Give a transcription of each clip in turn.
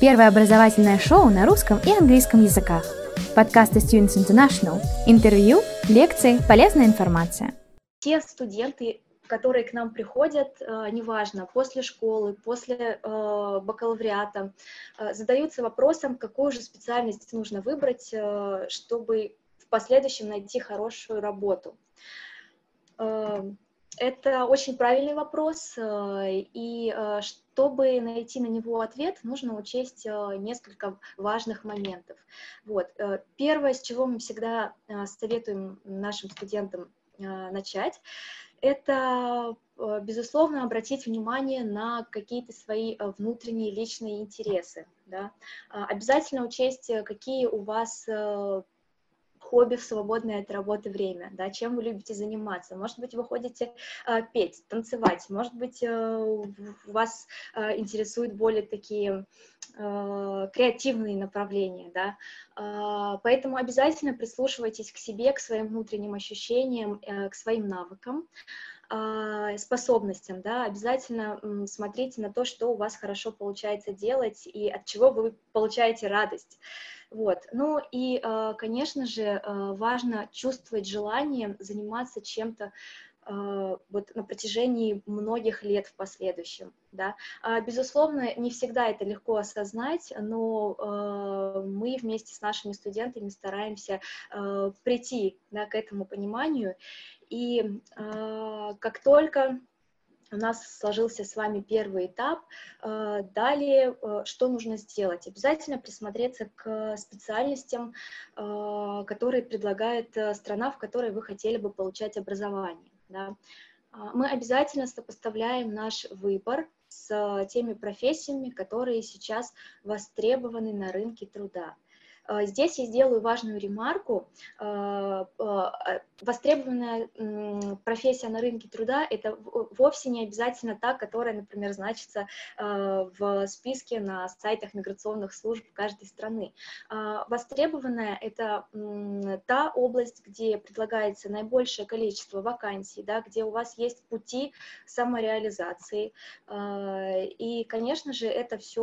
Первое образовательное шоу на русском и английском языках. Подкасты Students International. Интервью, лекции, полезная информация. Те студенты, которые к нам приходят, э, неважно, после школы, после э, бакалавриата, э, задаются вопросом, какую же специальность нужно выбрать, чтобы в последующем найти хорошую работу. Это очень правильный вопрос, и чтобы найти на него ответ, нужно учесть несколько важных моментов. Вот. Первое, с чего мы всегда советуем нашим студентам начать, это, безусловно, обратить внимание на какие-то свои внутренние личные интересы. Да? Обязательно учесть, какие у вас хобби в свободное от работы время, да, чем вы любите заниматься. Может быть, вы ходите э, петь, танцевать, может быть, э, вас э, интересуют более такие э, креативные направления, да, э, поэтому обязательно прислушивайтесь к себе, к своим внутренним ощущениям, э, к своим навыкам, способностям, да, обязательно смотрите на то, что у вас хорошо получается делать и от чего вы получаете радость. Вот. Ну и, э, конечно же, э, важно чувствовать желание заниматься чем-то э, вот на протяжении многих лет в последующем, да. А, безусловно, не всегда это легко осознать, но мы вместе с нашими студентами стараемся прийти да, к этому пониманию, и как только у нас сложился с вами первый этап. Э, далее, э, что нужно сделать? Обязательно присмотреться к специальностям, э, которые предлагает страна, в которой вы хотели бы получать образование. Да? Мы обязательно сопоставляем наш выбор с теми профессиями, которые сейчас востребованы на рынке труда. Здесь я сделаю важную ремарку востребованная профессия на рынке труда – это вовсе не обязательно та, которая, например, значится э, в списке на сайтах миграционных служб каждой страны. Востребованная – это та область, где предлагается наибольшее количество вакансий, да, где у вас есть пути самореализации. И, конечно же, это все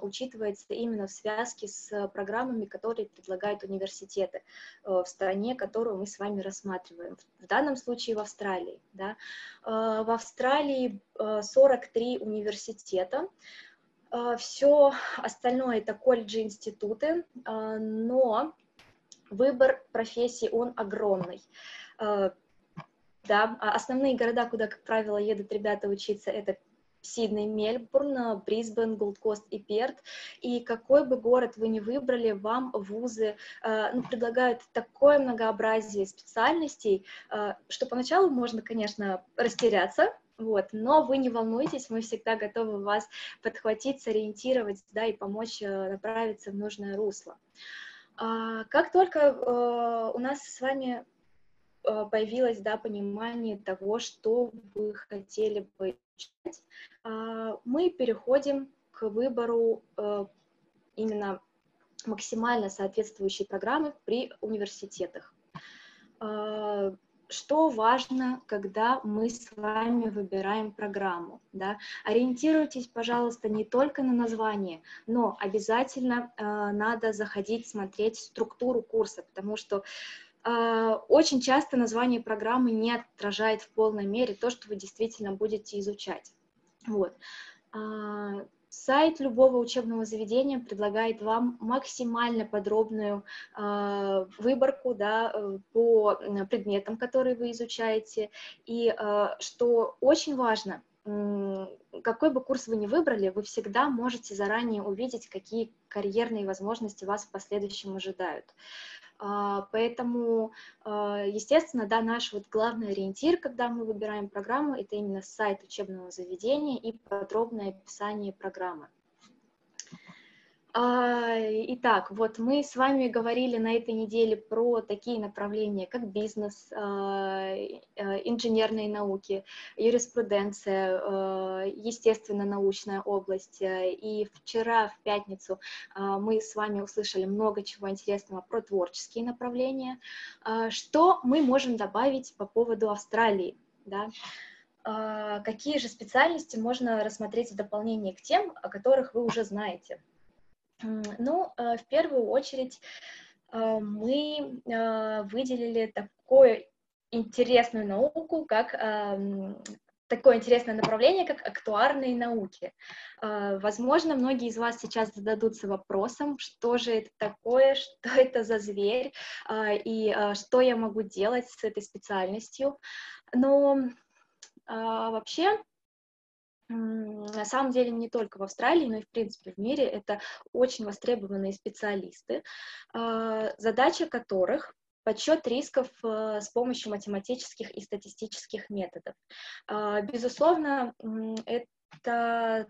учитывается именно в связке с программами, которые предлагают университеты э, в стране, которую мы с вами рассматриваем. В данном случае в Австралии. Да. Э, в Австралии 43 э, университета, все остальное это колледжи, институты, но выбор профессий, он огромный. Да, а основные города, куда, как правило, едут ребята учиться, это Сидней, Мельбурн, Брисбен, Голдкост и Перт. И какой бы город вы ни выбрали, вам вузы э, ну, предлагают такое многообразие специальностей, э, что поначалу можно, конечно, растеряться, вот, но вы не волнуйтесь, мы всегда готовы вас подхватить, сориентировать, да, и помочь э, направиться в нужное русло. А, как только э, у нас с вами э, появилось, да, понимание того, что вы хотели бы а, мы переходим к выбору э, именно максимально соответствующей программы при университетах. А, что важно, когда мы с вами выбираем программу? Да? Ориентируйтесь, пожалуйста, не только на название, но обязательно э, надо заходить, смотреть структуру курса, потому что очень часто название программы не отражает в полной мере то, что вы действительно будете изучать. Вот. А, сайт любого учебного заведения предлагает вам максимально подробную э, выборку да, по предметам, которые вы изучаете. И э, что очень важно, какой бы курс вы ни выбрали, вы всегда можете заранее увидеть, какие карьерные возможности вас в последующем ожидают. А, поэтому, а, естественно, да, наш вот главный ориентир, когда мы выбираем программу, это именно сайт учебного заведения и подробное описание программы. А, итак, вот мы с вами говорили на этой неделе про такие направления, как бизнес, а, а, инженерные науки, юриспруденция, естественно-научная область. И вчера, в пятницу, мы с вами услышали много чего интересного про творческие направления. Что мы можем добавить по поводу Австралии? Да? Какие же специальности можно рассмотреть в дополнение к тем, о которых вы уже знаете? Ну, в первую очередь мы выделили такую интересную науку, как такое интересное направление, как актуарные науки. Возможно, многие из вас сейчас зададутся вопросом, что же это такое, что это за зверь, и что я могу делать с этой специальностью. Но вообще, на самом деле не только в Австралии, но и в принципе в мире это очень востребованные специалисты, задача которых подсчет рисков э, с помощью математических и статистических методов. А, безусловно, это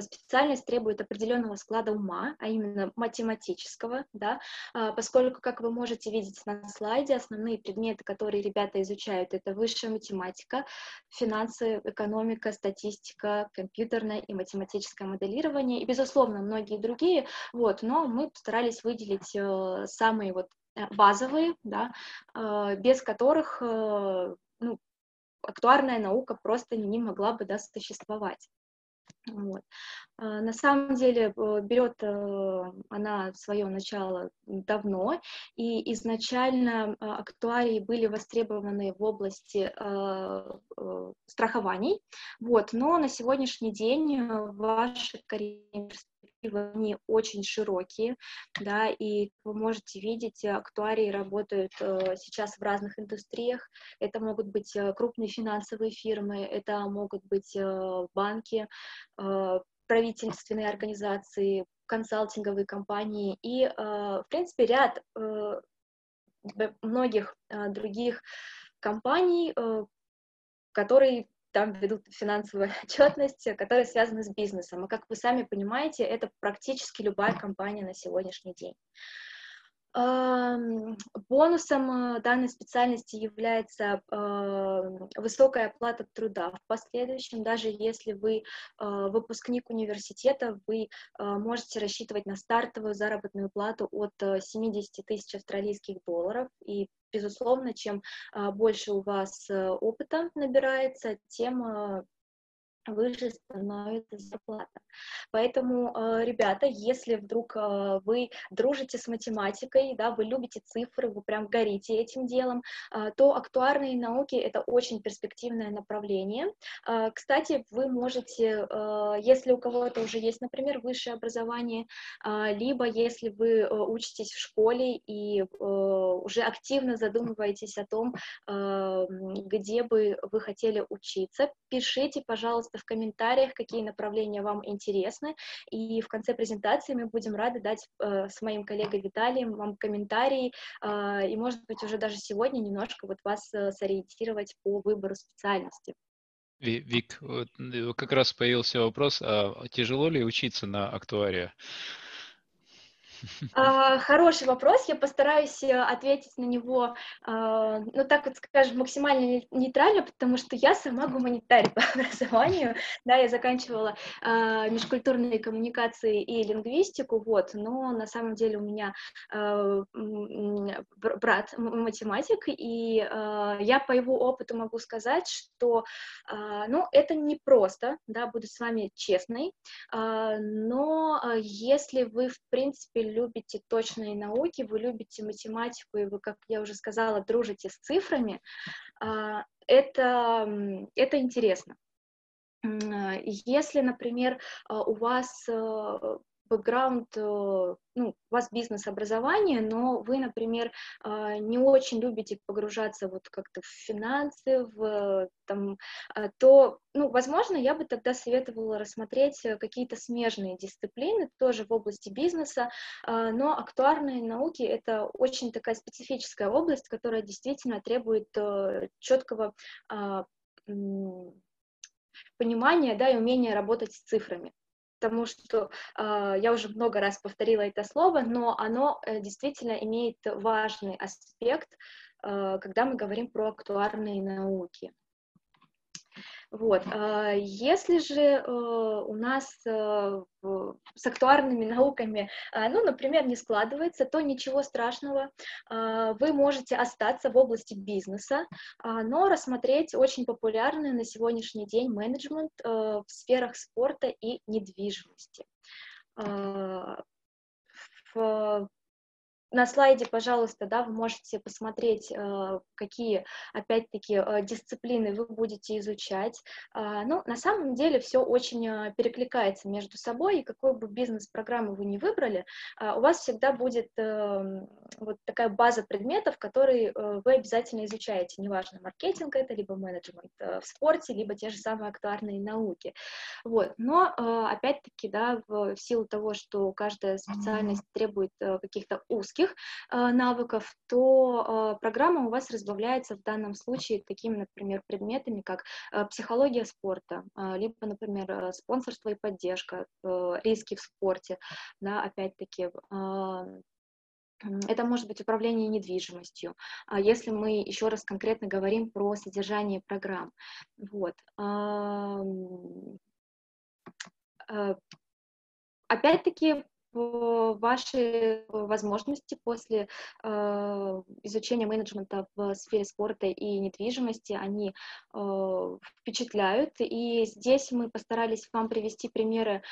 специальность требует определенного склада ума, а именно математического, да, а, поскольку, как вы можете видеть на слайде, основные предметы, которые ребята изучают, это высшая математика, финансы, экономика, статистика, компьютерное и математическое моделирование, и, безусловно, многие другие, вот, но мы постарались выделить э, самые вот Э, базовые, да, э, без которых э, ну, актуарная наука просто не могла бы да, существовать. Вот. На самом деле берет она свое начало давно, и изначально актуарии были востребованы в области страхований, вот, но на сегодняшний день ваши карьерные они очень широкие, да, и вы можете видеть, актуарии работают э, сейчас в разных индустриях. Это могут быть э, крупные финансовые фирмы, это могут быть э, банки, правительственные организации, консалтинговые компании и, в принципе, ряд многих других компаний, которые там ведут финансовую отчетность, которая связана с бизнесом. И как вы сами понимаете, это практически любая компания на сегодняшний день. Бонусом э, данной специальности является высокая оплата труда. В последующем, даже если вы э, выпускник университета, вы э, можете рассчитывать на стартовую заработную плату от 70 тысяч австралийских долларов. И, безусловно, чем больше у вас опыта набирается, тем выше становится зарплата. Поэтому, э, ребята, если вдруг э, вы дружите с математикой, да, вы любите цифры, вы прям горите этим делом, э, то актуарные науки — это очень перспективное направление. Кстати, вы можете, если у кого-то уже есть, например, высшее образование, либо если вы учитесь в школе и уже активно задумываетесь о том, где бы вы хотели учиться, пишите, пожалуйста, пожалуйста, в комментариях, какие направления вам интересны, и в конце презентации мы будем рады дать э, с моим коллегой Виталием вам комментарии, э, и, может быть, уже даже сегодня немножко вот вас э, сориентировать по выбору специальности. Вик, вот э, как раз появился вопрос, а тяжело ли учиться на актуария? А, хороший вопрос, я постараюсь э, ответить на него, а, ну так вот скажем, максимально нейтрально, потому что я сама гуманитарий по образованию, да, я заканчивала а, межкультурные коммуникации и лингвистику, вот, но на самом деле у меня брат математик, и я по его опыту могу сказать, что, ну, это не просто, да, буду с вами честной, но если вы, в принципе, любите точные науки, вы любите математику, и вы, как я уже сказала, дружите с цифрами, а, это, это интересно. Если, например, а, у вас э, бэкграунд, э, ну, у вас бизнес-образование, но вы, например, а, не очень любите погружаться вот как-то в финансы, в, там, а, то, ну, возможно, я бы тогда советовала рассмотреть какие-то смежные дисциплины, тоже в области бизнеса, но актуарные науки — это очень такая специфическая область, которая действительно требует э, четкого понимания, да, и умения работать с цифрами потому что э, я уже много раз повторила это слово, но оно э, действительно имеет важный аспект, э, когда мы говорим про актуарные науки. Вот. А, если же э, у нас э, с актуарными науками, а, ну, например, не складывается, то ничего страшного, а, вы можете остаться в области бизнеса, но рассмотреть очень популярный на сегодняшний день менеджмент э, в сферах спорта и недвижимости. На слайде, пожалуйста, да, вы можете посмотреть, э, какие, опять-таки, э, дисциплины вы будете изучать. А, ну, на самом деле все очень э, перекликается между собой, и какую бы бизнес-программу вы не выбрали, а, у вас всегда будет эм, вот такая база предметов, которые вы обязательно изучаете, неважно, маркетинг это, либо менеджмент в спорте, либо те же самые актуарные науки. Вот. Но, опять-таки, да, в силу того, что каждая специальность требует каких-то узких других э, навыков, то э, программа у вас разбавляется в данном случае такими, например, предметами, как э, психология спорта, либо, например, спонсорство и поддержка, риски в спорте, да, опять-таки, это может быть управление недвижимостью, а если мы еще раз конкретно говорим про содержание программ. Вот. Опять-таки, ваши возможности после э, изучения менеджмента в сфере спорта и недвижимости, они э, впечатляют. И здесь мы постарались вам привести примеры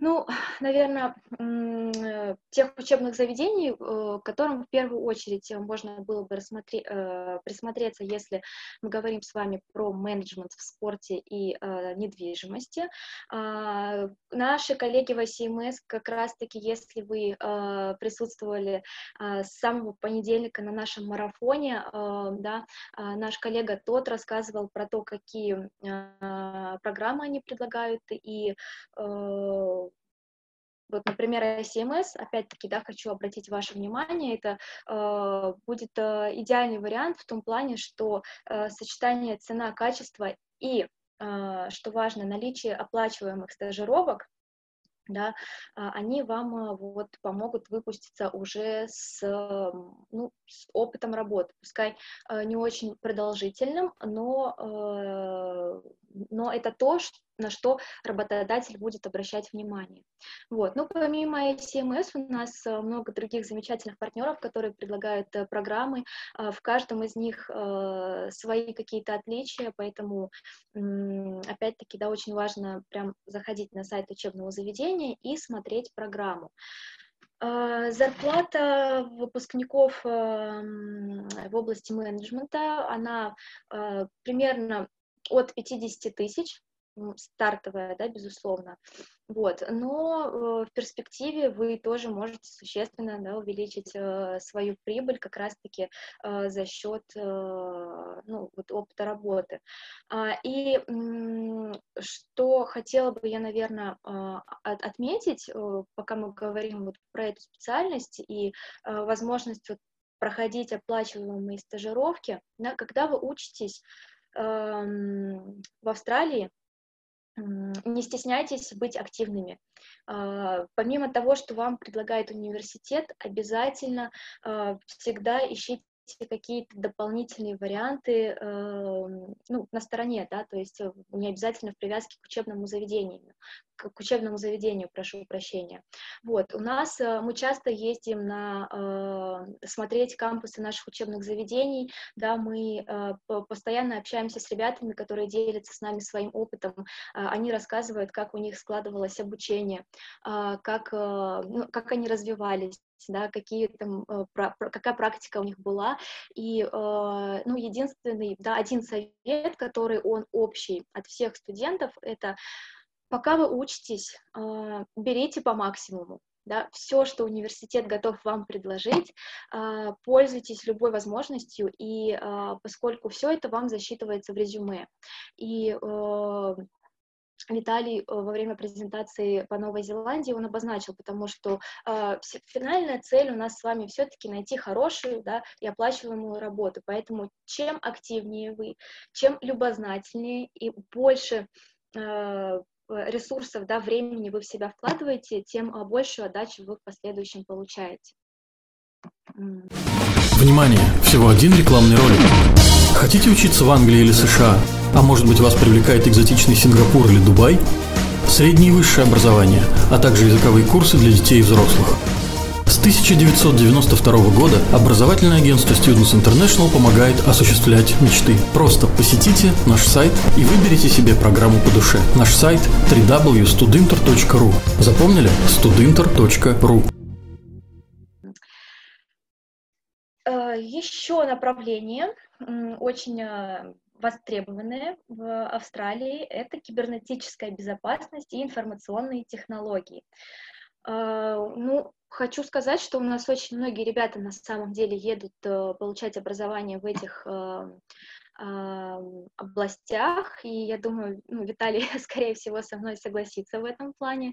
ну, наверное, э, тех учебных заведений, э, к которым в первую очередь можно было бы э, присмотреться, если мы говорим с вами про менеджмент в спорте и недвижимости. А, наши коллеги в ICMS, как раз-таки, если вы присутствовали с самого понедельника на нашем марафоне, да, наш коллега тот рассказывал про то, какие программы они предлагают, и вот, например, CMS, опять-таки, да, хочу обратить ваше внимание, это э, будет э, идеальный вариант в том плане, что э, сочетание цена-качество и, э, что важно, наличие оплачиваемых стажировок, да, а, они вам э, вот помогут выпуститься уже с, ну, с опытом работы, пускай э, не очень продолжительным, но, э, но это то, на что работодатель будет обращать внимание. Вот. Ну, помимо CMS у нас э, много других замечательных партнеров, которые предлагают э, программы. Э, в каждом из них свои какие-то отличия, поэтому, опять-таки, да, очень важно прям заходить на сайт учебного заведения и смотреть программу. Зарплата выпускников в области менеджмента, она примерно от 50 тысяч стартовая, да, безусловно. Вот. Но э, в перспективе вы тоже можете существенно да, увеличить э, свою прибыль как раз-таки э, за счет э, ну, вот опыта работы. А, и что хотела бы я, наверное, э, отметить, э, пока мы говорим вот про эту специальность и возможность вот, проходить оплачиваемые стажировки, да, когда вы учитесь в Австралии, не стесняйтесь быть активными. А, помимо того, что вам предлагает университет, обязательно а, всегда ищите какие-то дополнительные варианты э, ну, на стороне, да, то есть э, не обязательно в привязке к учебному заведению, к учебному заведению, прошу прощения. Вот, у нас э, мы часто ездим на э, смотреть кампусы наших учебных заведений, да, мы э, постоянно общаемся с ребятами, которые делятся с нами своим опытом, э, они рассказывают, как у них складывалось обучение, э, как, э, ну, как они развивались, да, какие там, э, какая практика у них была. И, э, ну, единственный, да, один совет, который он общий от всех студентов, это пока вы учитесь, э, берите по максимуму. Да, все, что университет готов вам предложить, пользуйтесь любой возможностью, и поскольку все это вам засчитывается в резюме. И Виталий э, во время презентации по Новой Зеландии он обозначил, потому что э, финальная цель у нас с вами все-таки найти хорошую да, и оплачиваемую работу. Поэтому чем активнее вы, чем любознательнее и больше э, ресурсов, да, времени вы в себя вкладываете, тем э, большую отдачу вы в последующем получаете. Внимание! Всего один рекламный ролик. Хотите учиться в Англии или США? А может быть вас привлекает экзотичный Сингапур или Дубай? Среднее и высшее образование, а также языковые курсы для детей и взрослых. С 1992 года образовательное агентство Students International помогает осуществлять мечты. Просто посетите наш сайт и выберите себе программу по душе. Наш сайт www.studinter.ru Запомнили? studinter.ru Еще направление очень востребованные в Австралии, это кибернетическая безопасность и информационные технологии. Ну, хочу сказать, что у нас очень многие ребята на самом деле едут э, получать образование в этих областях, и я думаю, ну, Виталий, скорее всего, со мной согласится в этом плане.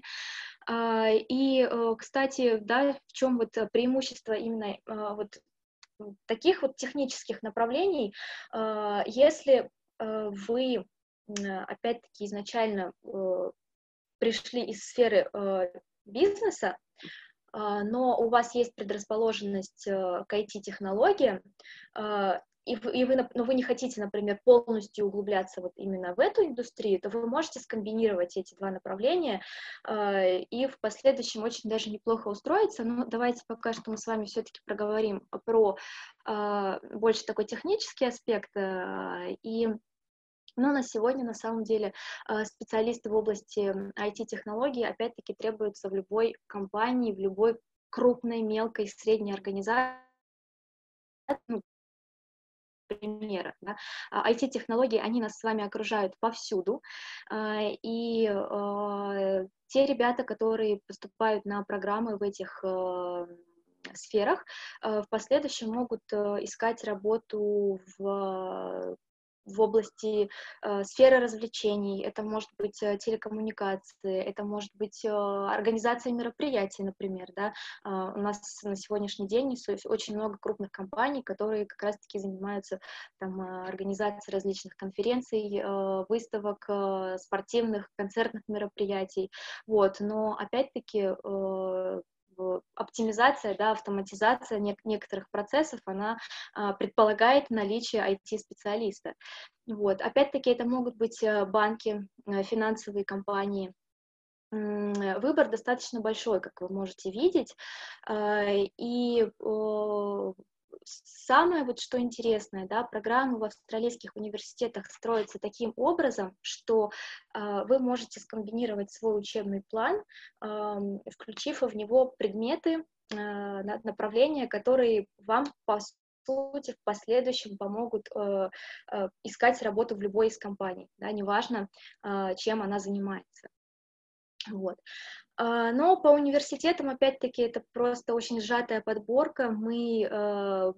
А, и, э, кстати, да, в чем вот преимущество именно а, вот таких вот технических направлений, а, если э, вы, опять-таки, изначально э, пришли из сферы бизнеса, но у вас есть предрасположенность к IT-технологиям, и вы, и вы, но вы не хотите, например, полностью углубляться вот именно в эту индустрию, то вы можете скомбинировать эти два направления э, и в последующем очень даже неплохо устроиться. Но давайте пока что мы с вами все-таки проговорим про э, больше такой технический аспект э, и но на сегодня, на самом деле, специалисты в области IT-технологий, опять-таки, требуются в любой компании, в любой крупной, мелкой, средней организации, примерах. Да? IT-технологии, а, они нас с вами окружают повсюду, а, и а, те ребята, которые поступают на программы в этих сферах, в последующем могут искать работу в в области э, сферы развлечений, это может быть э, телекоммуникации, это может быть э, организация мероприятий, например, да. Э, у нас на сегодняшний день очень много крупных компаний, которые как раз-таки занимаются там э, организацией различных конференций, э, выставок, э, спортивных, концертных мероприятий, вот. Но опять-таки э, оптимизация, да, автоматизация нек- некоторых процессов, она а, предполагает наличие IT-специалиста. Вот. Опять-таки это могут быть э, банки, э, финансовые компании, Выбор достаточно большой, как вы можете видеть, а, и самое вот что интересное, да, программы в австралийских университетах строятся таким образом, что э, вы можете скомбинировать свой учебный план, э, включив в него предметы, э, направления, которые вам по сути в последующем помогут э, э, искать работу в любой из компаний, да, неважно, э, чем она занимается. Вот. А, но по университетам, опять-таки, это просто очень сжатая подборка. Мы э,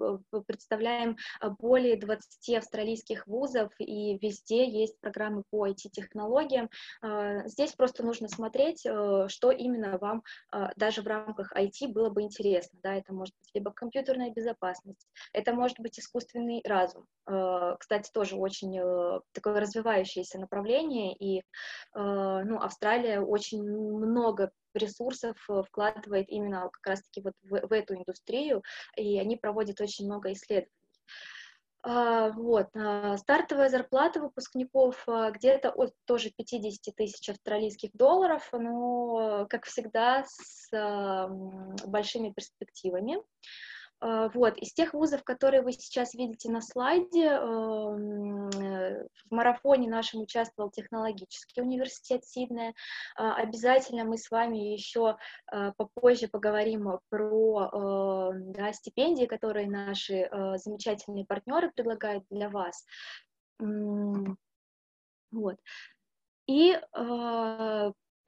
представляем более 20 австралийских вузов, и везде есть программы по IT-технологиям. А, здесь просто нужно смотреть, э, что именно вам даже в рамках IT было бы интересно. Да? Это может быть либо компьютерная безопасность, это может быть искусственный разум. Кстати, тоже очень э, такое развивающееся направление, и ну, Австралия очень много ресурсов э, вкладывает именно как раз-таки вот в, в эту индустрию, и они проводят очень много исследований. Uh, вот, uh, стартовая зарплата выпускников uh, где-то от тоже 50 тысяч австралийских долларов, но, как всегда, с большими перспективами. А, вот, из тех вузов, которые вы сейчас видите на слайде, эм, э, в марафоне нашем участвовал технологический университет Сиднея. Обязательно мы с вами еще попозже поговорим про да, стипендии, которые наши э, замечательные партнеры предлагают для вас. Вот. И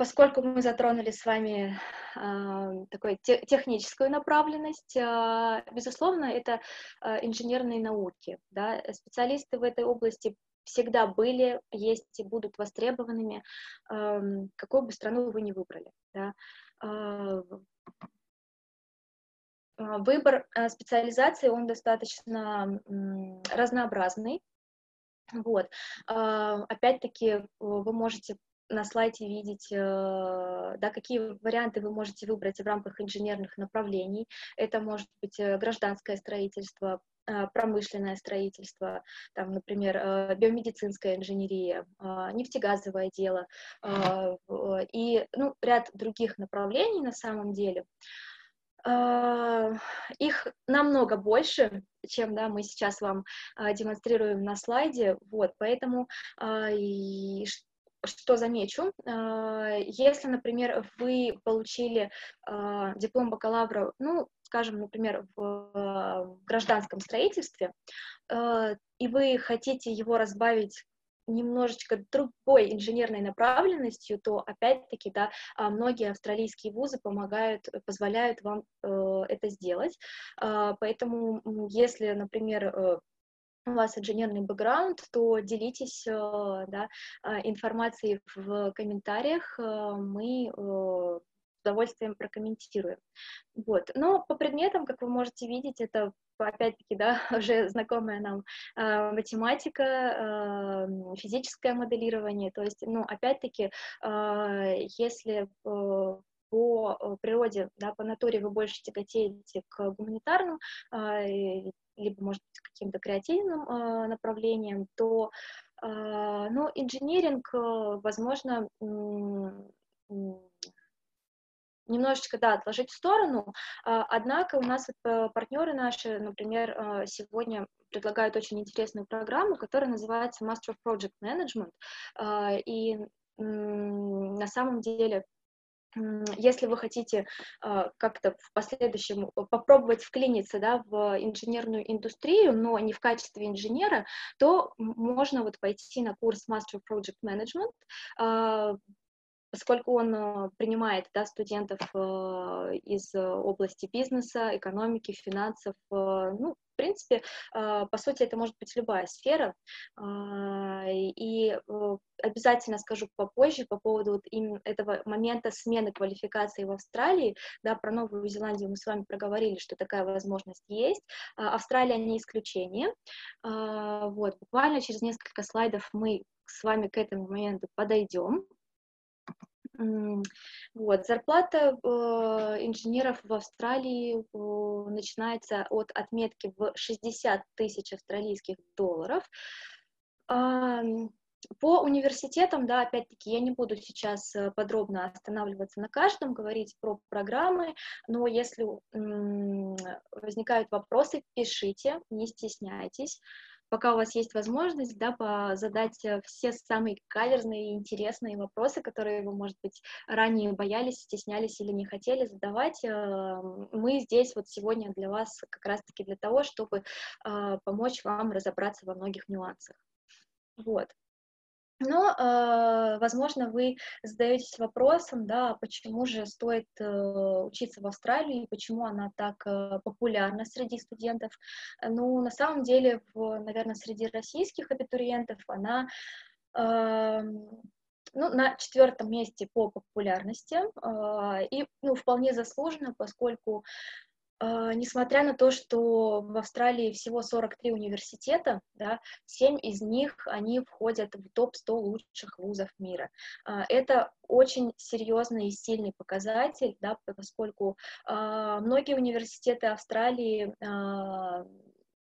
Поскольку мы затронули с вами э, такую те, техническую направленность, э, безусловно, это э, инженерные науки. Да? Специалисты в этой области всегда были, есть и будут востребованными, э, какую бы страну вы ни выбрали. Да? Э, выбор специализации, он достаточно разнообразный. Вот. Опять-таки, вы можете на слайде видеть, э, да, какие варианты вы можете выбрать в рамках инженерных направлений. Это может быть э, гражданское строительство, э, промышленное строительство, там, например, биомедицинская инженерия, нефтегазовое дело и ну, ряд других направлений на самом деле. Их намного больше, чем да, мы сейчас вам демонстрируем на слайде, вот, поэтому и что замечу, если, например, вы получили диплом бакалавра, ну, скажем, например, в гражданском строительстве, и вы хотите его разбавить немножечко другой инженерной направленностью, то опять-таки, да, а, многие австралийские вузы помогают, позволяют вам э, это сделать. Э, поэтому, если, например, э, у вас инженерный бэкграунд, то делитесь э, да, а, информацией в комментариях, мы с удовольствием прокомментируем. Вот. Но по предметам, как вы можете видеть, это опять-таки, да, уже знакомая нам э, математика, э, физическое моделирование, то есть, ну, опять-таки, э, если э, по природе, да, по натуре вы больше тяготеете к гуманитарным, э, либо, может быть, каким-то креативным э, направлениям, то, э, ну, инжиниринг, э, возможно, немножечко, да, отложить в сторону. А, однако у нас э, партнеры наши, например, э, сегодня предлагают очень интересную программу, которая называется Master of Project Management. А, и на самом деле если вы хотите э, как-то в последующем попробовать вклиниться да, в инженерную индустрию, но не в качестве инженера, то можно вот пойти на курс Master Project Management, э, поскольку он э, принимает да, студентов э, из области бизнеса, экономики, финансов, э, ну, в принципе, по сути, это может быть любая сфера. И обязательно скажу попозже по поводу вот именно этого момента смены квалификации в Австралии. Да, про Новую Зеландию мы с вами проговорили, что такая возможность есть. Австралия не исключение. Вот, буквально через несколько слайдов мы с вами к этому моменту подойдем. Вот, зарплата э, инженеров в Австралии начинается от отметки в 60 тысяч австралийских долларов. По университетам, да, опять-таки, я не буду сейчас э, подробно останавливаться на каждом, говорить про программы, но если возникают вопросы, пишите, не стесняйтесь пока у вас есть возможность, да, задать э, все самые каверзные и интересные вопросы, которые вы, может быть, ранее боялись, стеснялись или не хотели задавать. Э, мы здесь вот сегодня для вас как раз-таки для того, чтобы э, помочь вам разобраться во многих нюансах. Вот. Но, э, возможно, вы задаетесь вопросом, да, почему же стоит э, учиться в Австралии, почему она так э, популярна среди студентов. Ну, на самом деле, в, наверное, среди российских абитуриентов она эм, ну, на четвертом месте по популярности и ну, вполне заслуженно, поскольку а, несмотря на то, что в Австралии всего 43 университета, да, 7 из них, они входят в топ-100 лучших вузов мира. А, это очень серьезный и сильный показатель, да, поскольку а, многие университеты Австралии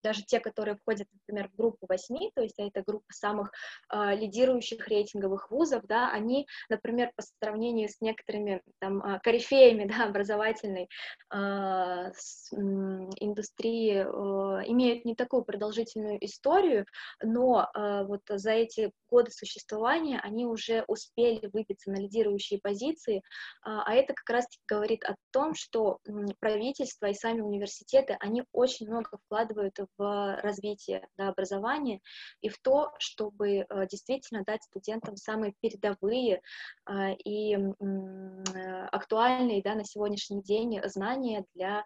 даже те, которые входят, например, в группу восьми, то есть это группа самых э, лидирующих рейтинговых вузов, да, они, например, по сравнению с некоторыми там э, корифеями, да, образовательной э, с, э, индустрии, э, имеют не такую продолжительную историю, но э, вот за эти годы существования они уже успели выбиться на лидирующие позиции, а это как раз говорит о том, что правительство и сами университеты, они очень много вкладывают в развитие да, образования и в то, чтобы э, действительно дать студентам самые передовые э, и актуальные да, на сегодняшний день знания для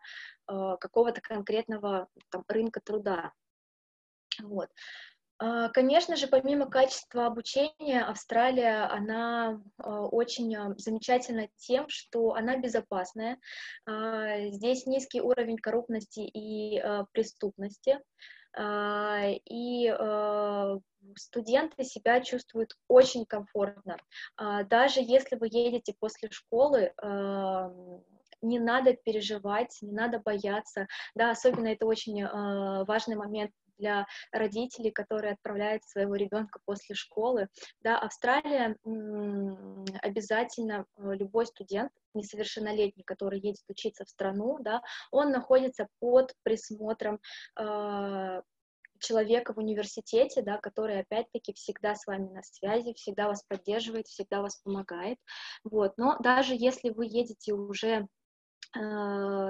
э, какого-то конкретного там, рынка труда. Вот. Конечно же, помимо качества обучения, Австралия, она очень замечательна тем, что она безопасная. Здесь низкий уровень коррупности и преступности. И студенты себя чувствуют очень комфортно. Даже если вы едете после школы, не надо переживать, не надо бояться. Да, особенно это очень важный момент для родителей, которые отправляют своего ребенка после школы. Да, Австралия обязательно э, любой студент несовершеннолетний, который едет учиться в страну, да, он находится под присмотром э, человека в университете, да, который опять-таки всегда с вами на связи, всегда вас поддерживает, всегда вас помогает. Вот. Но даже если вы едете уже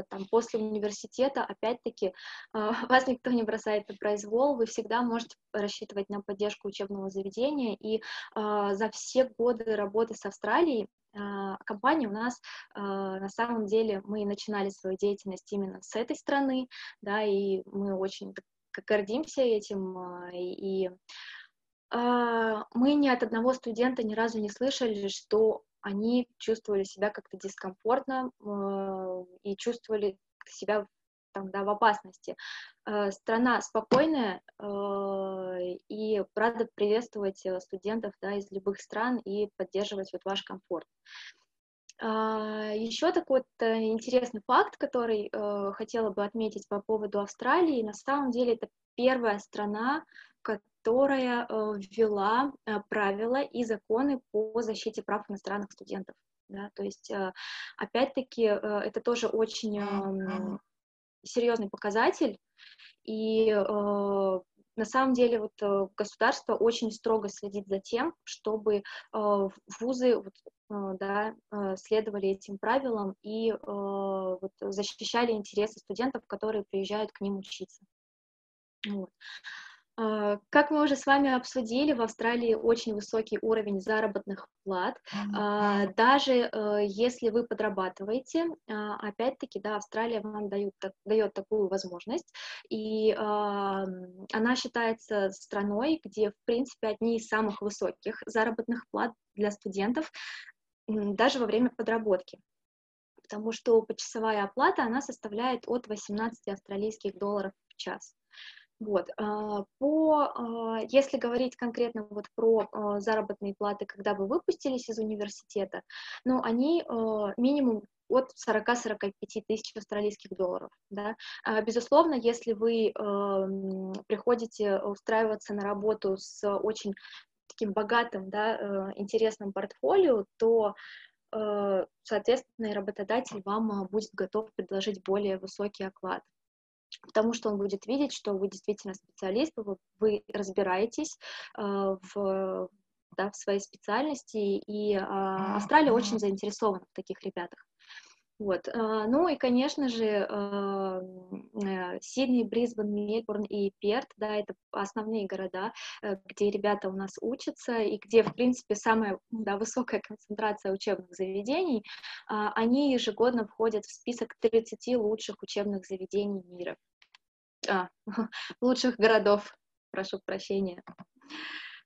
там, после университета, опять-таки, э, вас никто не бросает на произвол, вы всегда можете рассчитывать на поддержку учебного заведения, и э, за все годы работы с Австралией компания у нас, на самом деле, мы начинали свою деятельность именно с этой страны, да, и мы очень гордимся этим, и мы ни от одного студента ни разу не слышали, что они чувствовали себя как-то дискомфортно э, и чувствовали себя там, да, в опасности. Э, страна спокойная э, и рада приветствовать студентов да, из любых стран и поддерживать вот ваш комфорт. Еще такой вот интересный факт, который хотела бы отметить по поводу Австралии. На самом деле это первая страна, которая э, ввела э, правила и законы по защите прав иностранных студентов. Да? То есть, э, опять-таки, это тоже очень эм, серьезный показатель, и на самом деле вот государство очень строго следит за тем, чтобы вузы вот, да, следовали этим правилам и вот, защищали интересы студентов, которые приезжают к ним учиться. Вот. А, как мы уже с вами обсудили, в Австралии очень высокий уровень заработных плат. А, даже э, если вы подрабатываете, а, опять-таки, да, Австралия вам дает, дает такую возможность, и она считается страной, где, в принципе, одни из самых высоких заработных плат для студентов даже во время подработки потому что почасовая оплата, она составляет от 18 австралийских долларов в час. Вот. А, по, а, если говорить конкретно вот про а, заработные платы, когда вы выпустились из университета, ну, они минимум от 40-45 тысяч австралийских долларов. Да? Безусловно, если вы приходите устраиваться на работу с очень таким богатым, да, интересным портфолио, то соответственно, и работодатель вам будет готов предложить более высокий оклад потому что он будет видеть, что вы действительно специалист, вы, вы разбираетесь э, в, да, в своей специальности, и э, Австралия очень заинтересована в таких ребятах. Вот. А, ну и, конечно же, э, Сидней, Брисбен, Мельбурн и Перт, да, это основные города, э, где ребята у нас учатся и где, в принципе, самая да, высокая концентрация учебных заведений, а, они ежегодно входят в список 30 лучших учебных заведений мира. А, лучших городов, прошу прощения.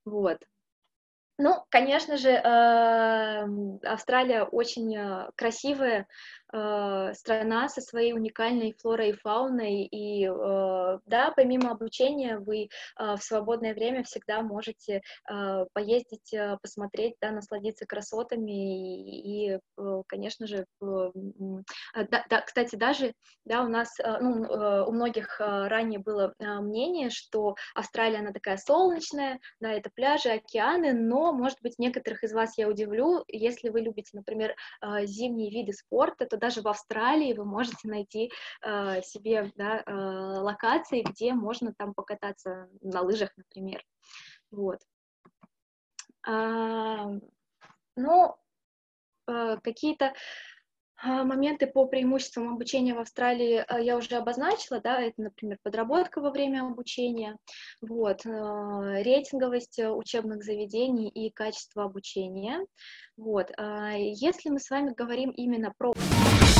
Вот. Ну, конечно же, Австралия очень красивая страна со своей уникальной флорой и фауной, и э, да, помимо обучения вы в свободное время всегда можете поездить, посмотреть, да, насладиться красотами, и, конечно же, да, да, кстати, даже, да, у нас, ну, у многих ранее было мнение, что Австралия, она такая солнечная, да, это пляжи, океаны, но может быть, некоторых из вас я удивлю, если вы любите, например, зимние виды спорта, то даже в Австралии вы можете найти а, себе да, а, локации, где можно там покататься на лыжах, например. Вот. Ну, какие-то а, моменты по преимуществам обучения в Австралии а, я уже обозначила, да, это, например, подработка во время обучения, вот, а, рейтинговость учебных заведений и качество обучения, вот. Если мы с вами говорим именно про...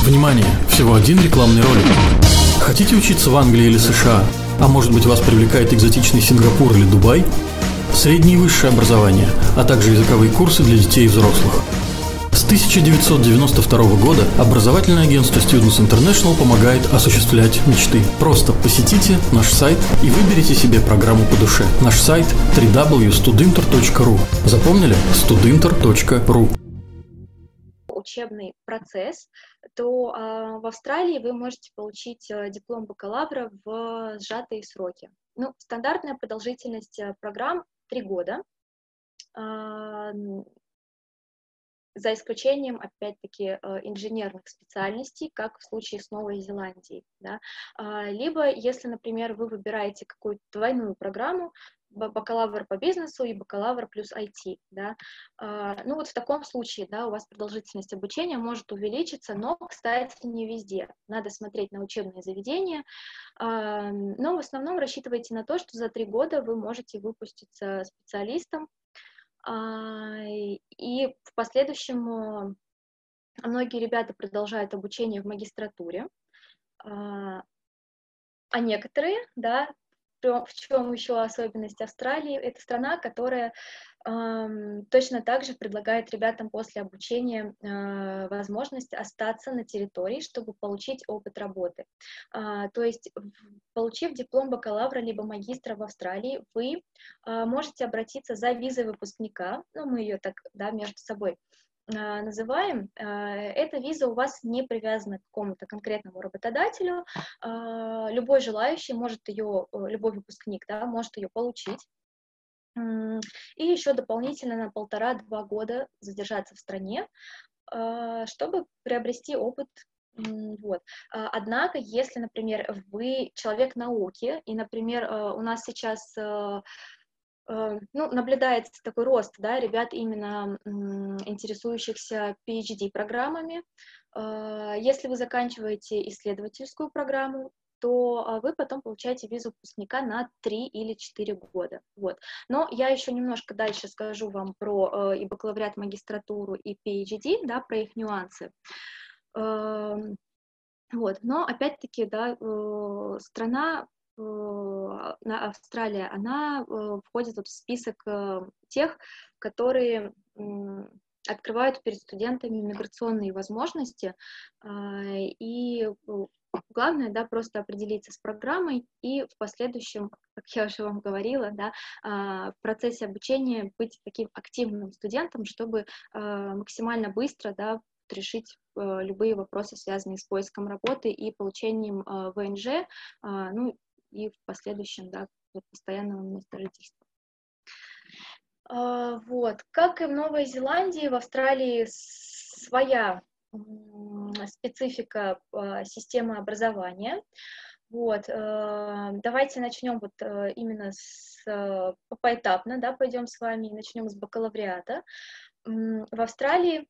Внимание! Всего один рекламный ролик. Хотите учиться в Англии или США? А может быть вас привлекает экзотичный Сингапур или Дубай? Среднее и высшее образование, а также языковые курсы для детей и взрослых – с 1992 года образовательное агентство Students International помогает осуществлять мечты. Просто посетите наш сайт и выберите себе программу по душе. Наш сайт www.studinter.ru Запомнили? studinter.ru учебный процесс, то э, в Австралии вы можете получить э, диплом бакалавра в сжатые сроки. Ну, стандартная продолжительность э, программ 3 года. за исключением, опять-таки, инженерных специальностей, как в случае с Новой Зеландией. Да? Либо, если, например, вы выбираете какую-то двойную программу, бакалавр по бизнесу и бакалавр плюс IT, да. А, ну вот в таком случае, да, у вас продолжительность обучения может увеличиться, но, кстати, не везде. Надо смотреть на учебные заведения, а, но в основном рассчитывайте на то, что за три года вы можете выпуститься специалистом, а, и в последующем многие ребята продолжают обучение в магистратуре, а некоторые, да, в чем еще особенность Австралии? Это страна, которая э, точно так же предлагает ребятам после обучения э, возможность остаться на территории, чтобы получить опыт работы. Э, то есть, получив диплом бакалавра либо магистра в Австралии, вы э, можете обратиться за визой выпускника, ну, мы ее так, да, между собой а, называем, а, эта виза у вас не привязана к какому-то конкретному работодателю. А, любой желающий может ее, любой выпускник, да, может ее получить. И еще дополнительно на полтора-два года задержаться в стране, чтобы приобрести опыт вот. Однако, если, например, вы человек науки, и, например, у нас сейчас Э, ну, наблюдается такой рост, да, ребят именно интересующихся PhD-программами. Э, если вы заканчиваете исследовательскую программу, то а, вы потом получаете визу выпускника на 3 или 4 года. Вот. Но я еще немножко дальше скажу вам про э, и бакалавриат, магистратуру, и PhD, да, про их нюансы. Эм, вот. Но опять-таки, да, страна Э, на Австралия, она э, входит вот в список э, тех, которые открывают перед студентами миграционные возможности, а, и главное, да, просто определиться с программой и в последующем, как я уже вам говорила, да, а, в процессе обучения быть таким активным студентом, чтобы максимально быстро, да, решить любые вопросы, связанные с поиском работы и получением ВНЖ, ну, и в последующем, да, постоянного места жительства. А, вот. Как и в Новой Зеландии, в Австралии своя специфика а, системы образования. Вот, а, давайте начнем вот именно с, поэтапно, да, пойдем с вами, начнем с бакалавриата. В Австралии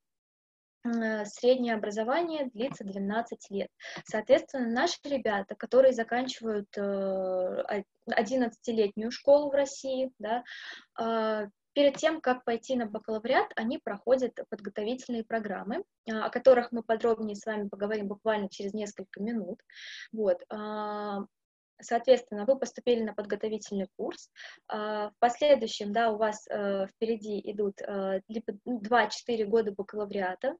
среднее образование длится 12 лет. Соответственно, наши ребята, которые заканчивают 11-летнюю э, школу в России, да, э, перед тем, как пойти на бакалавриат, они проходят подготовительные программы, о которых мы подробнее с вами поговорим буквально через несколько минут. Вот. Соответственно, вы поступили на подготовительный курс. А, в последующем, да, у вас э, впереди идут 2-4 э, года бакалавриата.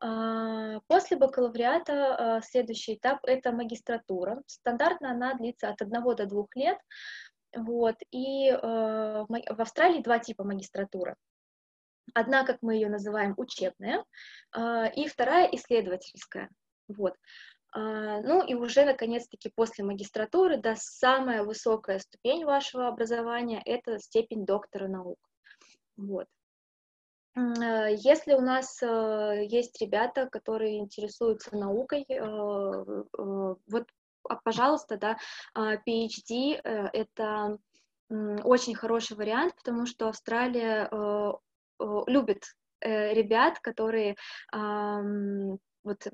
А, после бакалавриата э, следующий этап – это магистратура. Стандартно она длится от 1 до 2 лет. Вот. И в Австралии два типа магистратуры. Одна, как мы ее называем, учебная, а, и вторая исследовательская. Вот. А, ну и уже, наконец-таки, после магистратуры, да, самая высокая ступень вашего образования – это степень доктора наук. Вот. А, если у нас э, есть ребята, которые интересуются наукой, э, э, вот, а, пожалуйста, да, PhD – это очень хороший вариант, потому что Австралия любит ребят, которые вот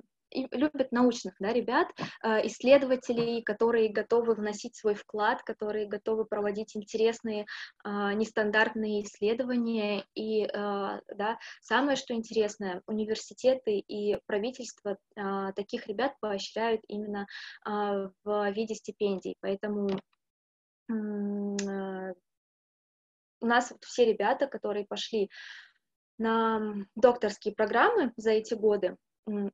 любят научных да, ребят, э, исследователей, которые готовы вносить свой вклад, которые готовы проводить интересные, а, нестандартные исследования. И э, да, самое, что интересное, университеты и правительство таких ребят поощряют именно в виде стипендий. Поэтому э, у нас все ребята, которые пошли на докторские программы за эти годы,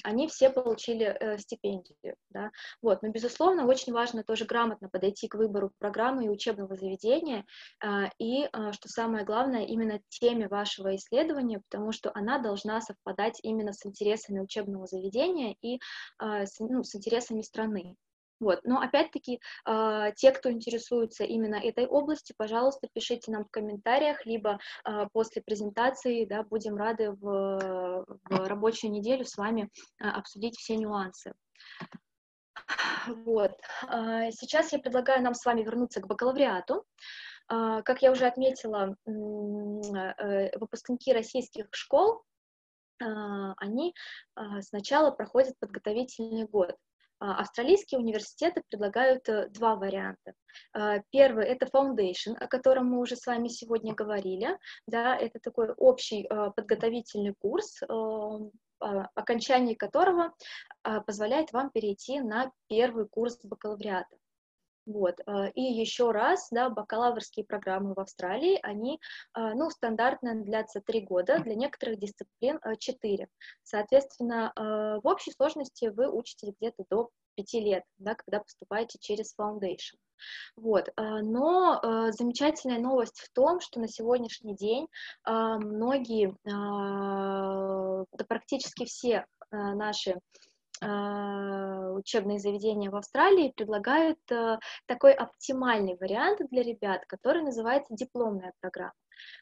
они все получили э, стипендию, да, вот, но, безусловно, очень важно тоже грамотно подойти к выбору программы и учебного заведения, э, и, э, что самое главное, именно теме вашего исследования, потому что она должна совпадать именно с интересами учебного заведения и э, с, ну, с интересами страны, Вот. Но опять-таки, э, те, кто интересуется именно этой областью, пожалуйста, пишите нам в комментариях, либо э, после презентации, да, будем рады в, в рабочую неделю с вами э, обсудить все нюансы. Вот. Сейчас я предлагаю нам с вами вернуться к бакалавриату. Как я уже отметила, выпускники российских школ, они сначала проходят подготовительный год. А, австралийские университеты предлагают э, два варианта. А, первый — это Foundation, о котором мы уже с вами сегодня говорили. Да, это такой общий а, подготовительный курс, окончание которого позволяет вам перейти на первый курс бакалавриата. Вот. И еще раз, да, бакалаврские программы в Австралии, они, ну, стандартно длятся три года, для некоторых дисциплин четыре. Соответственно, в общей сложности вы учитесь где-то до пяти лет, да, когда поступаете через Foundation. Вот. Но замечательная новость в том, что на сегодняшний день многие, да практически все наши учебные заведения в Австралии предлагают э, такой оптимальный вариант для ребят, который называется дипломная программа.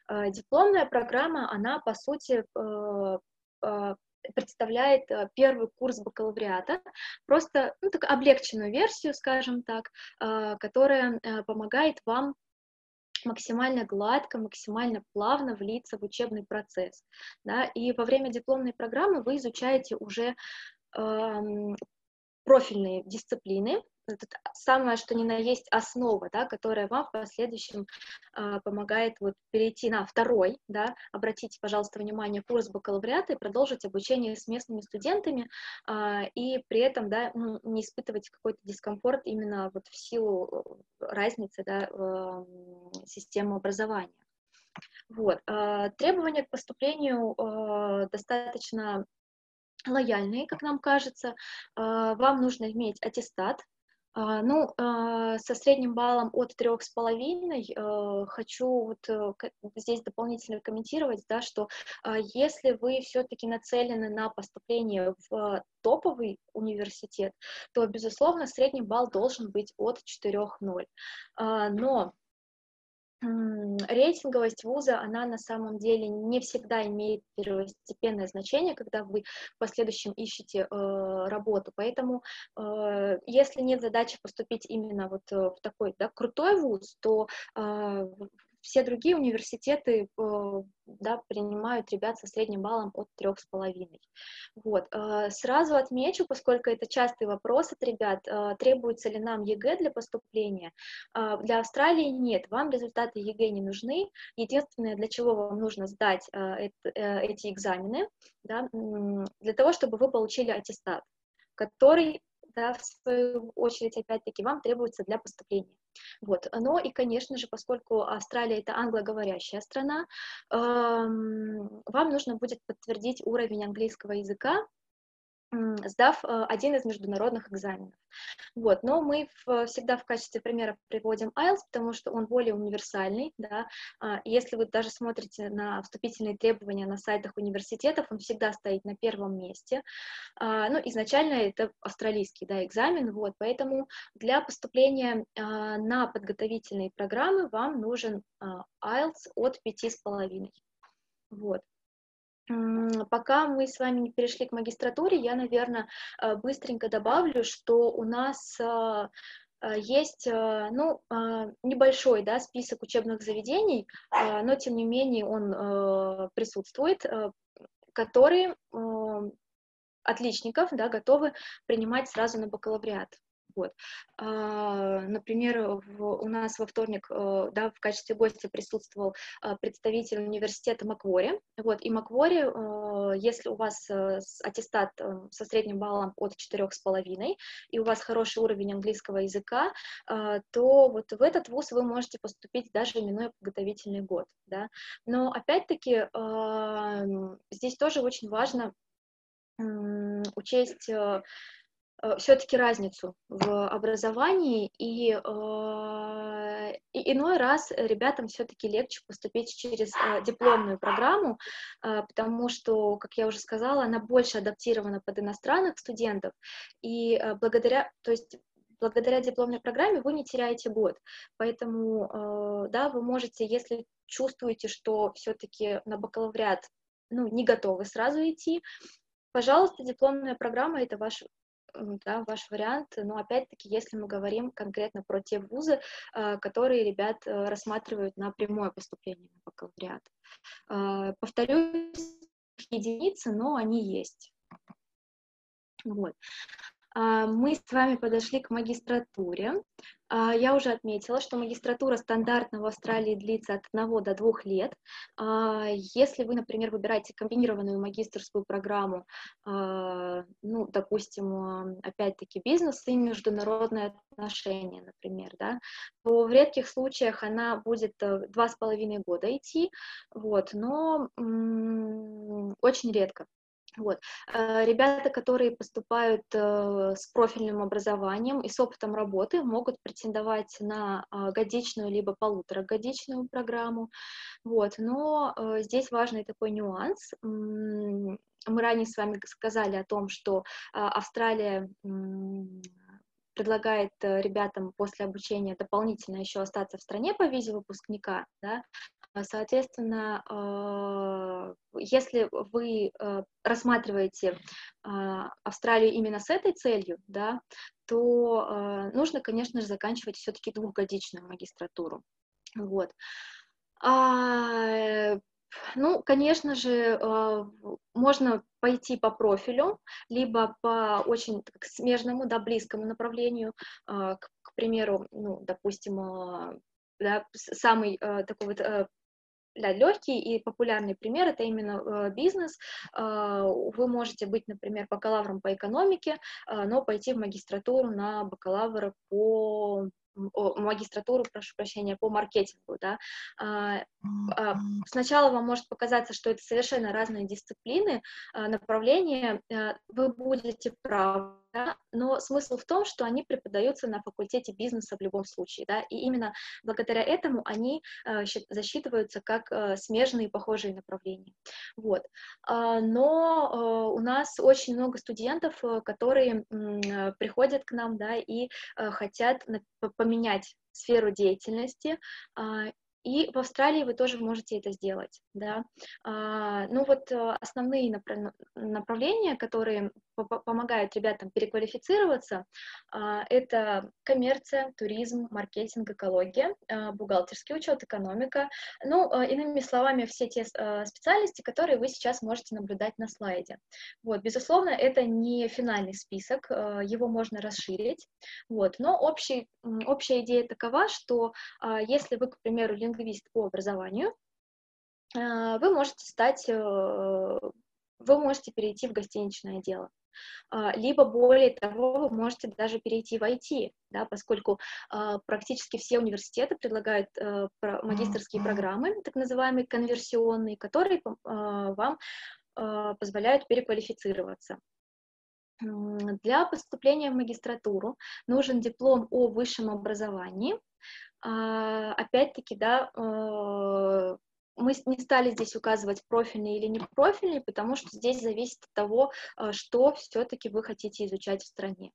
А, дипломная программа, она, по сути, э, а, представляет э, первый курс бакалавриата, просто ну, так, облегченную версию, скажем так, которая помогает вам максимально гладко, максимально плавно влиться в учебный процесс. Да? И во время дипломной программы вы изучаете уже профильные дисциплины, это самое, что ни на есть основа, да, которая вам в последующем э, помогает вот перейти на второй, да, обратите, пожалуйста, внимание, курс бакалавриата и продолжить обучение с местными студентами, э, и при этом, да, ну, не испытывать какой-то дискомфорт именно вот в силу разницы, да, э, системы образования. Вот. Э, требования к поступлению достаточно лояльные, как нам кажется. А, вам нужно иметь аттестат. А, ну, а, со средним баллом от трех с половиной хочу вот э, здесь дополнительно комментировать, да, что если вы все-таки нацелены на поступление в топовый университет, то, безусловно, средний балл должен быть от 4,0. Но рейтинговость вуза, она на самом деле не всегда имеет первостепенное значение, когда вы в последующем ищете э, работу. Поэтому, э, если нет задачи поступить именно вот э, в такой да, крутой вуз, то э, все другие университеты э, да, принимают ребят со средним баллом от трех с половиной. Вот. Э, сразу отмечу, поскольку это частый вопрос от ребят, э, требуется ли нам ЕГЭ для поступления. Для Австралии нет, вам результаты ЕГЭ не нужны. Единственное, для чего вам нужно сдать эти экзамены, да, для того, чтобы вы получили аттестат, который да, в свою очередь, опять-таки, вам требуется для поступления. Вот. Но и, конечно же, поскольку Австралия это англоговорящая страна, эм, вам нужно будет подтвердить уровень английского языка сдав э, один из международных экзаменов. Вот. Но мы всегда в качестве примера приводим IELTS, потому что он более универсальный. Да? А, если вы даже смотрите на вступительные требования на сайтах университетов, он всегда стоит на первом месте. А, ну, изначально это австралийский да, экзамен, вот, поэтому для поступления а, на подготовительные программы вам нужен IELTS от 5,5. Вот. Пока мы с вами не перешли к магистратуре, я, наверное, э, быстренько добавлю, что у нас э, э, есть ну, небольшой да, список учебных заведений, но тем не менее он присутствует, которые отличников да, готовы принимать сразу на бакалавриат. Вот. А, например, у нас во вторник э, да, в качестве гостя присутствовал а, представитель университета Маквори. Вот, и Маквори, э, если у вас э, аттестат со средним баллом от 4,5 и у вас хороший уровень английского языка, то вот в этот вуз вы можете поступить даже минуя подготовительный год. Да? Но опять-таки здесь тоже очень важно учесть Э, все-таки разницу в образовании, и, э, и иной раз ребятам все-таки легче поступить через э, дипломную программу, э, потому что, как я уже сказала, она больше адаптирована под иностранных студентов, и э, благодаря, то есть благодаря дипломной программе вы не теряете год. Поэтому, да, вы можете, если чувствуете, что все-таки на бакалавриат ну, не готовы сразу идти, пожалуйста, дипломная программа – это ваш да, ваш вариант. Но опять-таки, если мы говорим конкретно про те вузы, э, которые ребят э, рассматривают на прямое поступление на бакалавриат. Э, повторюсь, единицы, но они есть. Вот. А, мы с вами подошли к магистратуре. А, я уже отметила, что магистратура стандартно в Австралии длится от 1 до 2 лет. А, если вы, например, выбираете комбинированную магистрскую программу, ну, допустим, опять-таки бизнес и международные отношения, например, да, то в редких случаях она будет 2,5 э, года идти, вот, но очень редко. Вот. Э, ребята, которые поступают э, с профильным образованием и с опытом работы, могут претендовать на а, годичную либо полуторагодичную программу. Вот. Но э, здесь важный такой нюанс. Мы ранее с вами сказали о том, что Австралия предлагает ребятам после обучения дополнительно еще остаться в стране по визе выпускника, да, соответственно, а, если вы а, рассматриваете Австралию именно с этой целью, да, то нужно, конечно же, заканчивать все-таки двухгодичную магистратуру. Вот. Ну, конечно же, можно пойти по профилю, либо по очень так, смежному, да, близкому направлению, к, к примеру, ну, допустим, да, самый такой вот да, легкий и популярный пример это именно э, бизнес. Э, вы можете быть, например, бакалавром по экономике, э, но пойти в магистратуру на бакалавра по магистратуру, прошу прощения, по маркетингу, да. А, сначала вам может показаться, что это совершенно разные дисциплины, направления, вы будете правы, да, но смысл в том, что они преподаются на факультете бизнеса в любом случае, да, и именно благодаря этому они засчитываются как смежные похожие направления, вот. Но у нас очень много студентов, которые приходят к нам, да, и хотят поменять сферу деятельности а, и в Австралии вы тоже можете это сделать, да. А, ну вот э, основные направления, которые помогают ребятам переквалифицироваться, а, это коммерция, туризм, маркетинг, экология, а, бухгалтерский учет, экономика. Ну, а, иными словами, все те специальности, которые вы сейчас можете наблюдать на слайде. Вот, безусловно, это не финальный список, его можно расширить, вот, но общий, общая идея такова, что а, если вы, к примеру, лингвист по образованию, э, вы можете стать, э, вы можете перейти в гостиничное дело. А, либо более того, вы можете даже перейти в IT, да, поскольку а, практически все университеты предлагают э, магистрские программы, так называемые конверсионные, которые вам позволяют переквалифицироваться. Для поступления в магистратуру нужен диплом о высшем образовании, а, опять-таки, да, э, мы не стали здесь указывать профильный или не профильный, потому что здесь зависит от того, э, что все-таки вы хотите изучать в стране.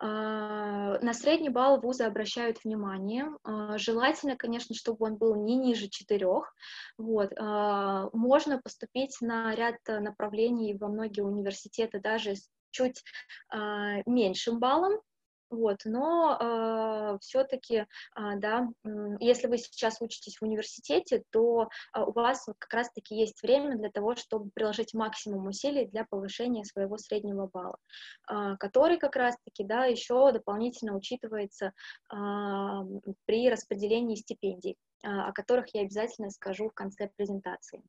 А, на средний балл вузы обращают внимание. А, желательно, конечно, чтобы он был не ниже четырех. Вот. Можно поступить на ряд направлений во многие университеты даже с чуть меньшим баллом, вот, но э, все-таки, э, да, если вы сейчас учитесь в университете, то э, у вас как раз-таки есть время для того, чтобы приложить максимум усилий для повышения своего среднего балла, э, который как раз-таки, да, еще дополнительно учитывается э, при распределении стипендий, э, о которых я обязательно скажу в конце презентации.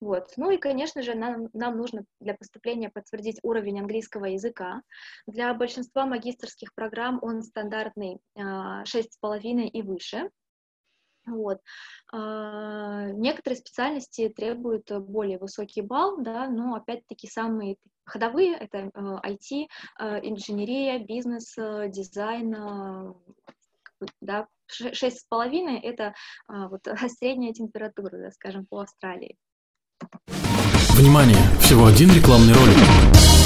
Вот. Ну и, конечно же, нам, нам нужно для поступления подтвердить уровень английского языка. Для большинства магистрских программ он стандартный 6,5 а, и выше. Вот. А, некоторые специальности требуют более высокий балл, да, но опять-таки самые ходовые — это IT, а, инженерия, бизнес, дизайн, да, шесть с половиной — это вот средняя температура, скажем, по Австралии. Внимание! Всего один рекламный ролик.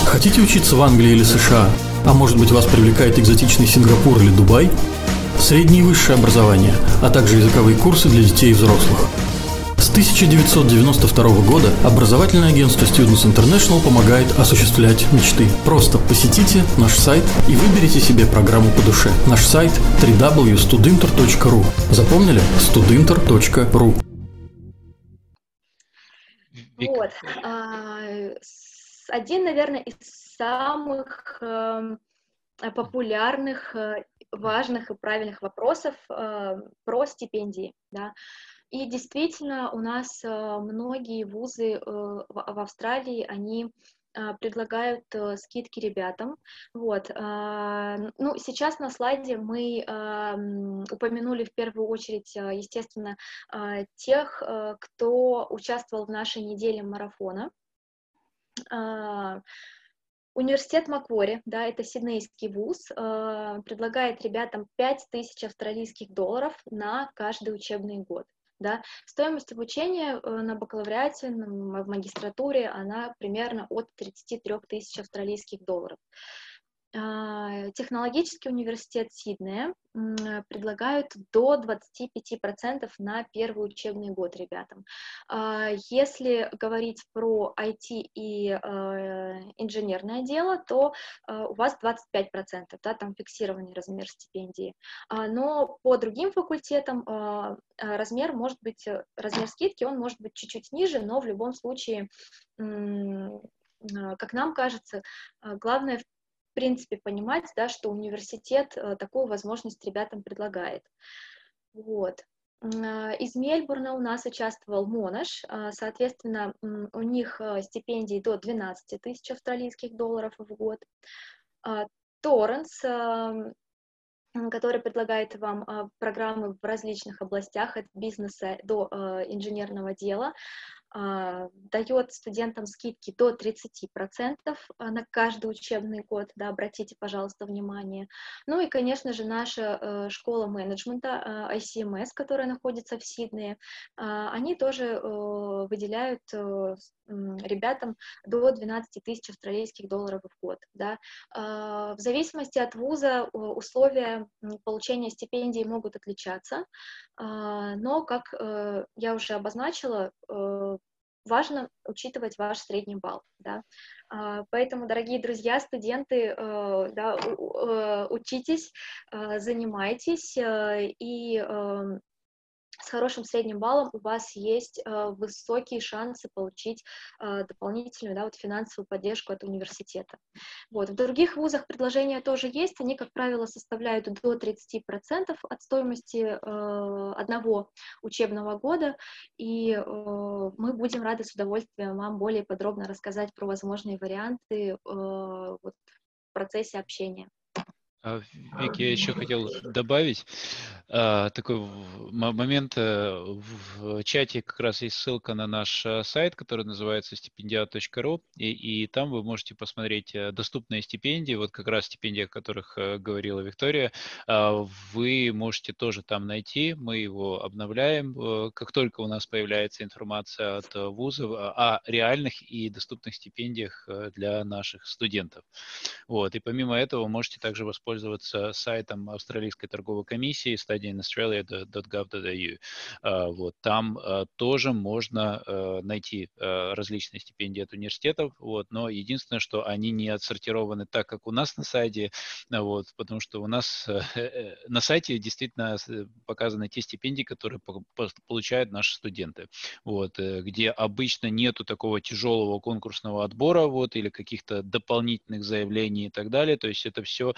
Хотите учиться в Англии или США? А может быть вас привлекает экзотичный Сингапур или Дубай? Среднее и высшее образование, а также языковые курсы для детей и взрослых. С 1992 года образовательное агентство Students International помогает осуществлять мечты. Просто посетите наш сайт и выберите себе программу по душе. Наш сайт www.studinter.ru Запомнили? studinter.ru Вот. А, один, наверное, из самых эм, популярных, э, важных и правильных вопросов э, про стипендии. Да. И действительно, у нас э, многие вузы в Австралии, они предлагают скидки ребятам. Вот. А, ну, сейчас на слайде мы упомянули в первую очередь, естественно, тех, кто участвовал в нашей неделе марафона. А, университет Маквори, да, это сиднейский вуз, а, предлагает ребятам 5000 австралийских долларов на каждый учебный год. Да. Стоимость обучения э, на бакалавриате, в магистратуре, она примерно от 33 тысяч австралийских долларов. А, технологический университет Сиднея предлагают до 25% на первый учебный год ребятам. А, если говорить про IT и а, инженерное дело, то у вас 25%, да, там фиксированный размер стипендии. Но по другим факультетам размер может быть, размер скидки, он может быть чуть-чуть ниже, но в любом случае как нам кажется, главное в принципе понимать, да, что университет э, такую возможность ребятам предлагает. Вот. А, из Мельбурна у нас участвовал Монаш, а, соответственно, у них э, стипендии до 12 тысяч австралийских долларов в год. А, Торренс, который предлагает вам программы в различных областях, от бизнеса до инженерного дела, дает студентам скидки до 30% а, на каждый учебный год, да, обратите, пожалуйста, внимание. Ну и, конечно же, наша э, школа менеджмента э, ICMS, которая находится в Сиднее, а, они тоже э, выделяют ребятам до 12 тысяч австралийских долларов в год. Да. В зависимости от вуза условия получения стипендий могут отличаться, но, как я уже обозначила, важно учитывать ваш средний балл, да. А, поэтому, дорогие друзья, студенты, э, да, э, учитесь, э, занимайтесь и с хорошим средним баллом у вас есть э, высокие шансы получить э, дополнительную да, вот финансовую поддержку от университета. Вот. В других вузах предложения тоже есть, они, как правило, составляют до 30% от стоимости э, одного учебного года, и э, мы будем рады с удовольствием вам более подробно рассказать про возможные варианты э, вот, в процессе общения. А, Вики, я еще хотел добавить а, такой момент. Э, в чате как раз есть ссылка на наш э, сайт, который называется стипендиат.ру, и, и там вы можете посмотреть э, доступные стипендии, вот как раз стипендии, о которых говорила Виктория. А, вы можете тоже там найти, мы его обновляем, как только у нас появляется информация от вузов о реальных и доступных стипендиях для наших студентов. Вот, и помимо этого можете также воспользоваться воспользоваться сайтом Австралийской торговой комиссии studyinaustralia.gov.au. А, вот, там а, тоже можно а, найти различные стипендии от университетов, вот, но единственное, что они не отсортированы так, как у нас на сайте, вот, потому что у нас э, э, на сайте действительно показаны те стипендии, которые получают наши студенты, вот, э, где обычно нету такого тяжелого конкурсного отбора, вот, или каких-то дополнительных заявлений и так далее, то есть это все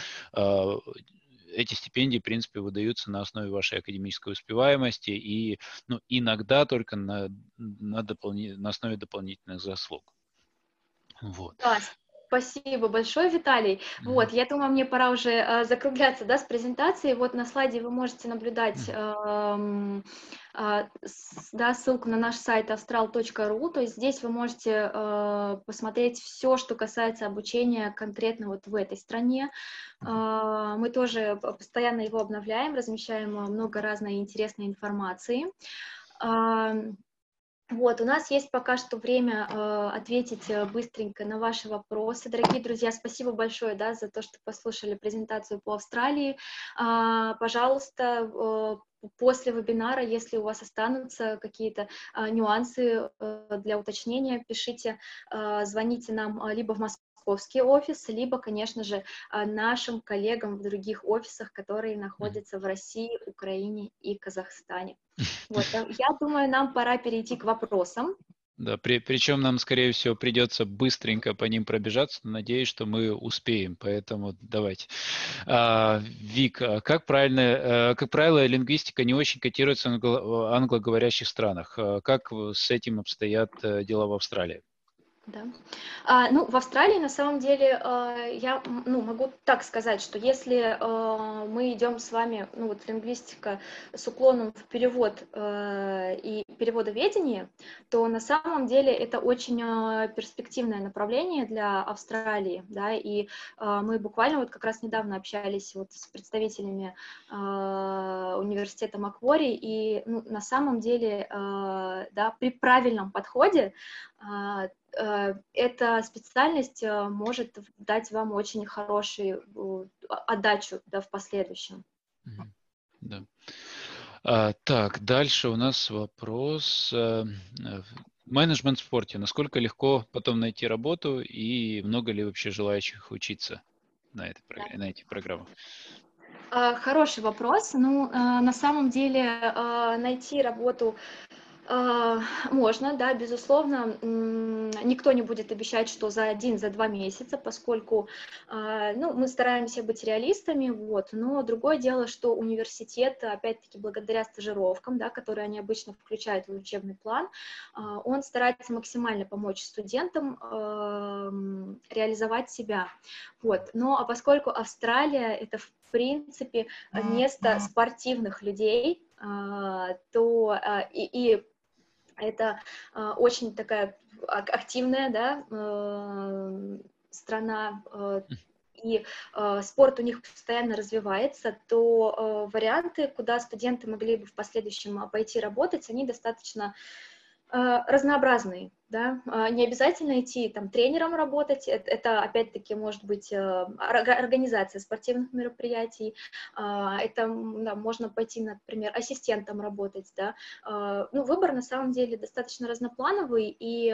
эти стипендии, в принципе, выдаются на основе вашей академической успеваемости и ну, иногда только на, на, дополни, на основе дополнительных заслуг. Вот. Класс. Спасибо большое, Виталий. Mm-hmm. Вот, я думаю, мне пора уже э, закругляться, да, с презентацией. Вот на слайде вы можете наблюдать, э, э, да, ссылку на наш сайт astral.ru. То есть здесь вы можете э, посмотреть все, что касается обучения конкретно вот в этой стране. Э, мы тоже постоянно его обновляем, размещаем много разной интересной информации. Э, Вот, у нас есть пока что время э, ответить э, быстренько на ваши вопросы. Дорогие друзья, спасибо большое да, за то, что послушали презентацию по Австралии. Э, пожалуйста, э, после вебинара, если у вас останутся какие-то э, нюансы э, для уточнения, пишите, э, звоните нам либо в московский офис, либо, конечно же, нашим коллегам в других офисах, которые находятся в России, Украине и Казахстане. Вот, я думаю, нам пора перейти к вопросам. Да, при, причем нам, скорее всего, придется быстренько по ним пробежаться. Надеюсь, что мы успеем, поэтому давайте. А, Вик, а как, правильно, а, как правило, лингвистика не очень котируется в англоговорящих странах. А как с этим обстоят э, дела в Австралии? Да. А, ну, в Австралии на самом деле а, я ну, могу так сказать, что если а, мы идем с вами, ну вот лингвистика с уклоном в перевод а, и переводоведение, то на самом деле это очень а, перспективное направление для Австралии, да, и мы буквально вот как раз недавно общались вот с представителями университета Маквори, и ну, на самом деле, да, при правильном подходе Э, эта специальность э, может дать вам очень хорошую отдачу да, в последующем. Да. А, так, дальше у нас вопрос. Э, менеджмент в спорте. Насколько легко потом найти работу и много ли вообще желающих учиться на, этой, да. на этих программах? А, хороший вопрос. Ну, на самом деле, найти работу можно, да, безусловно, никто не будет обещать, что за один, за два месяца, поскольку, а, ну, мы стараемся быть реалистами, вот, но другое дело, что университет, опять-таки, благодаря стажировкам, да, которые они обычно включают в учебный план, а, он старается максимально помочь студентам реализовать себя, вот, но а поскольку Австралия это, в принципе, место спортивных людей, то и, и это э, очень такая активная да, э, страна, э, и э, спорт у них постоянно развивается, то э, варианты, куда студенты могли бы в последующем пойти работать, они достаточно Э, разнообразные, да, а, не обязательно идти там тренером работать, это, опять-таки может быть э, организация спортивных мероприятий, а, это да, можно пойти, например, ассистентом работать, да, а, ну, выбор на самом деле достаточно разноплановый и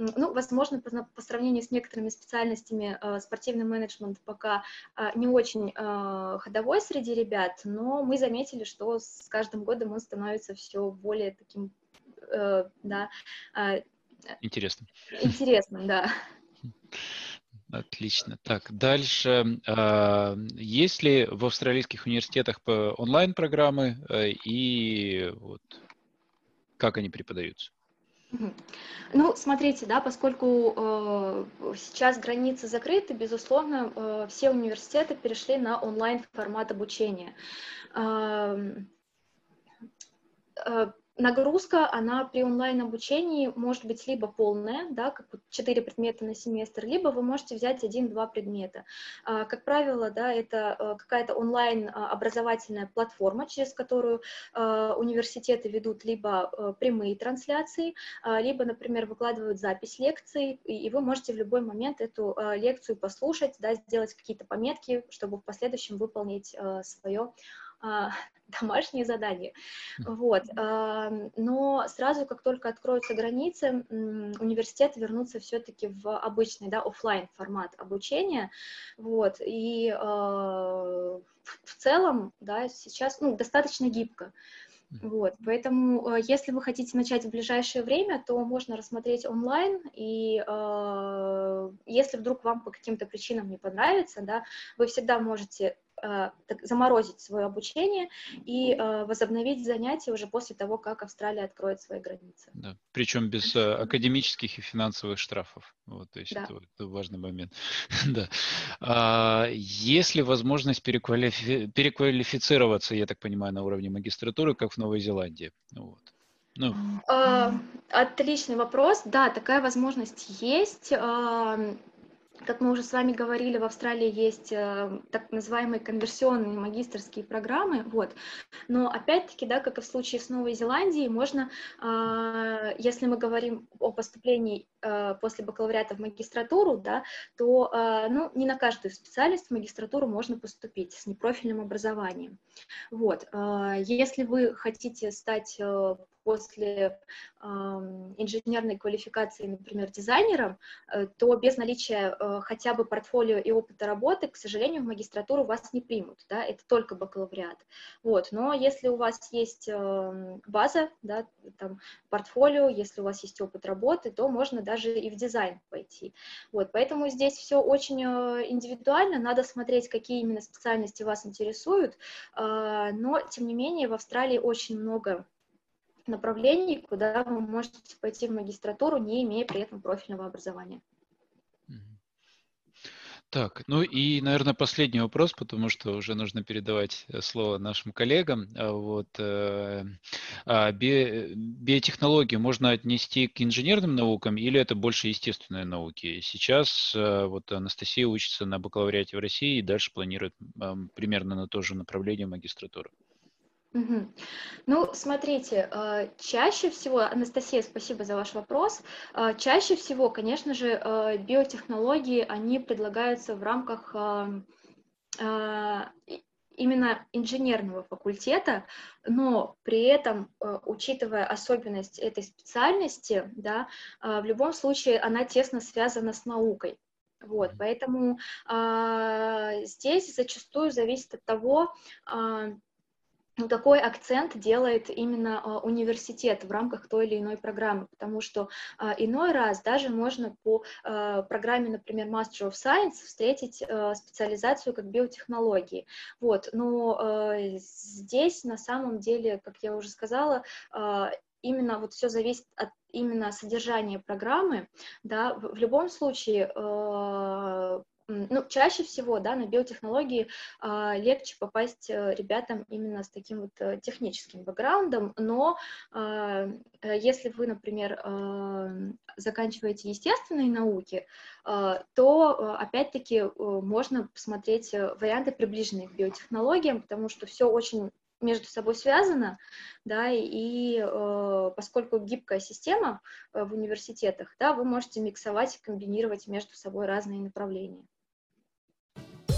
ну, возможно, по, сравнению с некоторыми специальностями спортивный менеджмент пока не очень ходовой среди ребят, но мы заметили, что с каждым годом он становится все более таким да. А, интересным. Интересным, да. Отлично. Так, дальше. А, есть ли в австралийских университетах онлайн-программы э, и вот как они преподаются? Ну, смотрите, да, поскольку э, сейчас границы закрыты, безусловно, э, все университеты перешли на онлайн формат обучения. Э, э, Нагрузка, она при онлайн-обучении может быть либо полная, да, как вот 4 предмета на семестр, либо вы можете взять один-два предмета. А, как правило, да, это э, какая-то онлайн-образовательная а, платформа, через которую а, университеты ведут либо э, прямые трансляции, либо, например, выкладывают запись лекций, и вы можете в любой момент эту лекцию послушать, да, сделать какие-то пометки, чтобы в последующем выполнить свое домашние задания. Вот. Но сразу, как только откроются границы, университет вернутся все-таки в обычный, да, офлайн формат обучения. Вот. И а, в целом, да, сейчас, ну, достаточно гибко. Вот, поэтому, э, если вы хотите начать в ближайшее время, то можно рассмотреть онлайн, и э, если вдруг вам по каким-то причинам не понравится, да, вы всегда можете заморозить свое обучение и э, возобновить занятия уже после того, как Австралия откроет свои границы. Да. Причем без э, академических и финансовых штрафов. Вот, то есть да. это, это важный момент. да. а, есть ли возможность переквалифи... переквалифицироваться, я так понимаю, на уровне магистратуры, как в Новой Зеландии? Вот. Ну. А, отличный вопрос. Да, такая возможность есть. Как мы уже с вами говорили, в Австралии есть э, так называемые конверсионные магистрские программы, вот. Но опять-таки, да, как и в случае с Новой Зеландией, можно, э, если мы говорим о поступлении э, после бакалавриата в магистратуру, да, то, ну, не на каждую специальность в магистратуру можно поступить с непрофильным образованием. Вот. Если вы хотите стать после инженерной квалификации, например, дизайнером, э, то без наличия э, хотя бы портфолио и опыта работы, к сожалению, в магистратуру вас не примут, да, это только бакалавриат. Вот, но если у вас есть э, база, да, там, портфолио, если у вас есть опыт работы, то можно даже и в дизайн пойти. Вот, поэтому здесь все очень э, индивидуально, надо смотреть, какие именно специальности вас интересуют, но, тем не менее, в Австралии очень много направлений, куда вы можете пойти в магистратуру, не имея при этом профильного образования. Так, ну и, наверное, последний вопрос, потому что уже нужно передавать э, слово нашим коллегам. А вот, э, а би, биотехнологии можно отнести к инженерным наукам или это больше естественные науки? Сейчас э, вот Анастасия учится на бакалавриате в России и дальше планирует примерно на то же направление магистратуры. Угу. Ну, смотрите, э, чаще всего, Анастасия, спасибо за ваш вопрос. Э, чаще всего, конечно же, э, биотехнологии, они предлагаются в рамках именно инженерного факультета, но при этом, учитывая особенность этой специальности, да, в любом случае она тесно связана с наукой. Вот, поэтому э, здесь зачастую зависит от того, э, ну, такой акцент делает именно а, университет в рамках той или иной программы, потому что а, иной раз даже можно по а, программе, например, Master of Science встретить специализацию как биотехнологии. Вот, но здесь на самом деле, как я уже сказала, именно вот все зависит от именно содержания программы, да, в, любом случае ну, чаще всего, да, на биотехнологии э, легче попасть э, ребятам именно с таким вот э, техническим бэкграундом, но э, если вы, например, э, заканчиваете естественные науки, э, то, опять-таки, можно посмотреть варианты, приближенные к биотехнологиям, потому что все очень между собой связано, да, и э, поскольку гибкая система в университетах, да, вы можете миксовать и комбинировать между собой разные направления.